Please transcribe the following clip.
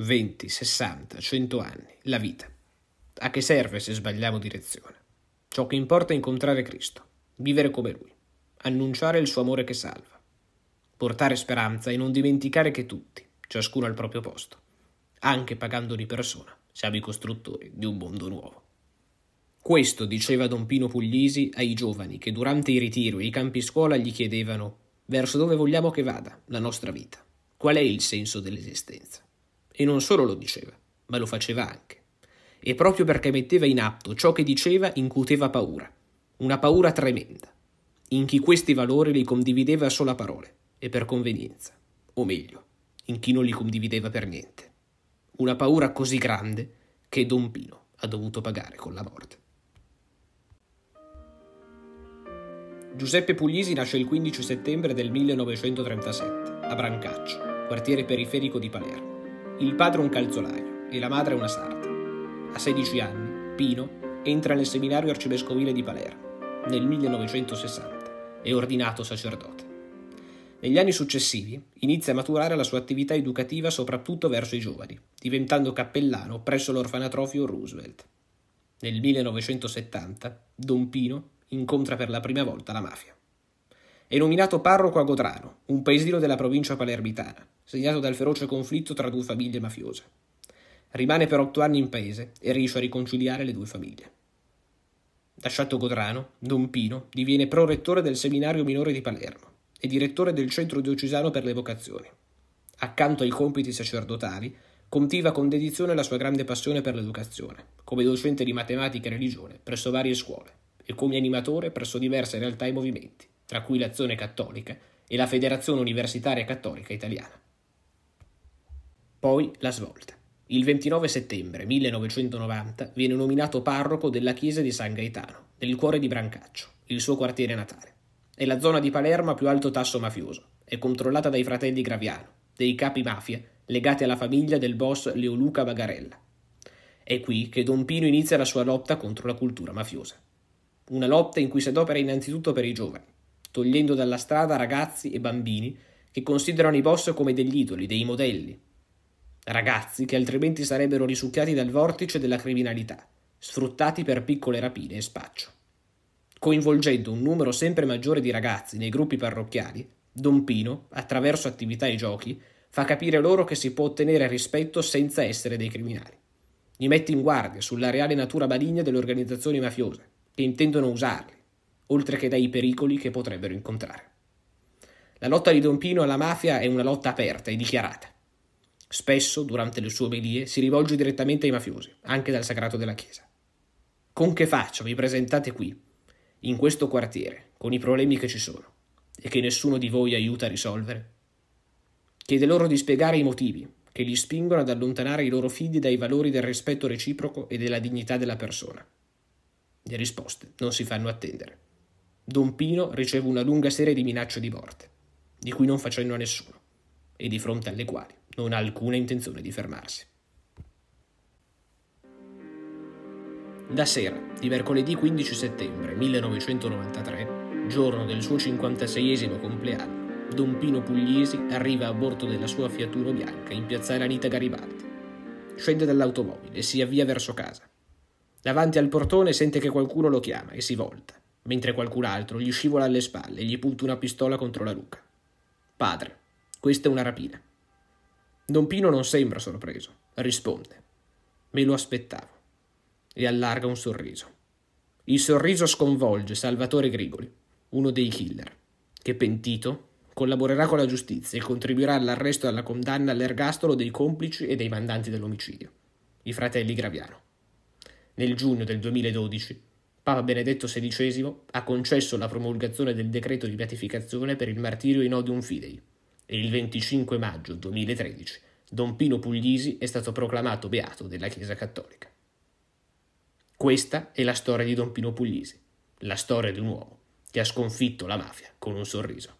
20, 60, 100 anni, la vita. A che serve se sbagliamo direzione? Ciò che importa è incontrare Cristo, vivere come Lui, annunciare il suo amore che salva, portare speranza e non dimenticare che tutti, ciascuno al proprio posto, anche pagando di persona, siamo i costruttori di un mondo nuovo. Questo diceva Don Pino Puglisi ai giovani che durante i ritiro e i campi scuola gli chiedevano verso dove vogliamo che vada la nostra vita, qual è il senso dell'esistenza. E non solo lo diceva, ma lo faceva anche. E proprio perché metteva in atto ciò che diceva incuteva paura, una paura tremenda, in chi questi valori li condivideva solo a parole e per convenienza, o meglio, in chi non li condivideva per niente. Una paura così grande che Don Pino ha dovuto pagare con la morte. Giuseppe Puglisi nasce il 15 settembre del 1937 a Brancaccio, quartiere periferico di Palermo. Il padre un calzolaio e la madre una sarta. A 16 anni, Pino entra nel seminario arcivescovile di Palermo nel 1960 e ordinato sacerdote. Negli anni successivi inizia a maturare la sua attività educativa soprattutto verso i giovani, diventando cappellano presso l'orfanatrofio Roosevelt. Nel 1970 Don Pino incontra per la prima volta la mafia. È nominato parroco a Godrano, un paesino della provincia palermitana, segnato dal feroce conflitto tra due famiglie mafiose. Rimane per otto anni in paese e riesce a riconciliare le due famiglie. Lasciato Godrano, Don Pino diviene prorettore del seminario minore di Palermo e direttore del centro diocesano per le vocazioni. Accanto ai compiti sacerdotali, coltiva con dedizione la sua grande passione per l'educazione, come docente di matematica e religione presso varie scuole e come animatore presso diverse realtà e movimenti, tra cui l'Azione Cattolica e la Federazione Universitaria Cattolica Italiana. Poi la svolta. Il 29 settembre 1990 viene nominato parroco della chiesa di San Gaetano, nel cuore di Brancaccio, il suo quartiere natale. È la zona di Palermo a più alto tasso mafioso. È controllata dai fratelli Graviano, dei capi mafia legati alla famiglia del boss Leoluca Bagarella. È qui che Don Pino inizia la sua lotta contro la cultura mafiosa. Una lotta in cui si adopera innanzitutto per i giovani, togliendo dalla strada ragazzi e bambini che considerano i boss come degli idoli, dei modelli, ragazzi che altrimenti sarebbero risucchiati dal vortice della criminalità, sfruttati per piccole rapine e spaccio. Coinvolgendo un numero sempre maggiore di ragazzi nei gruppi parrocchiali, Don Pino, attraverso attività e giochi, fa capire loro che si può ottenere rispetto senza essere dei criminali. Li mette in guardia sulla reale natura maligna delle organizzazioni mafiose, che intendono usarli, oltre che dai pericoli che potrebbero incontrare. La lotta di Don Pino alla mafia è una lotta aperta e dichiarata. Spesso, durante le sue omelie, si rivolge direttamente ai mafiosi, anche dal sagrato della Chiesa. Con che faccia vi presentate qui, in questo quartiere, con i problemi che ci sono, e che nessuno di voi aiuta a risolvere? Chiede loro di spiegare i motivi che li spingono ad allontanare i loro figli dai valori del rispetto reciproco e della dignità della persona. Le risposte non si fanno attendere. Don Pino riceve una lunga serie di minacce di morte, di cui non fa cenno a nessuno, e di fronte alle quali non ha alcuna intenzione di fermarsi. La sera di mercoledì 15 settembre 1993, giorno del suo 56esimo compleanno, Don Pino Pugliesi arriva a bordo della sua Fiat bianca in piazzale Anita Garibaldi. Scende dall'automobile e si avvia verso casa. Davanti al portone sente che qualcuno lo chiama e si volta, mentre qualcun altro gli scivola alle spalle e gli punta una pistola contro la nuca. Padre, questa è una rapina. Don Pino non sembra sorpreso, risponde. Me lo aspettavo. E allarga un sorriso. Il sorriso sconvolge Salvatore Grigoli, uno dei killer, che pentito collaborerà con la giustizia e contribuirà all'arresto e alla condanna all'ergastolo dei complici e dei mandanti dell'omicidio, i fratelli Graviano. Nel giugno del 2012 Papa Benedetto XVI ha concesso la promulgazione del decreto di beatificazione per il martirio in odium fidei, e il 25 maggio 2013 Don Pino Puglisi è stato proclamato beato della Chiesa Cattolica. Questa è la storia di Don Pino Puglisi, la storia di un uomo che ha sconfitto la mafia con un sorriso.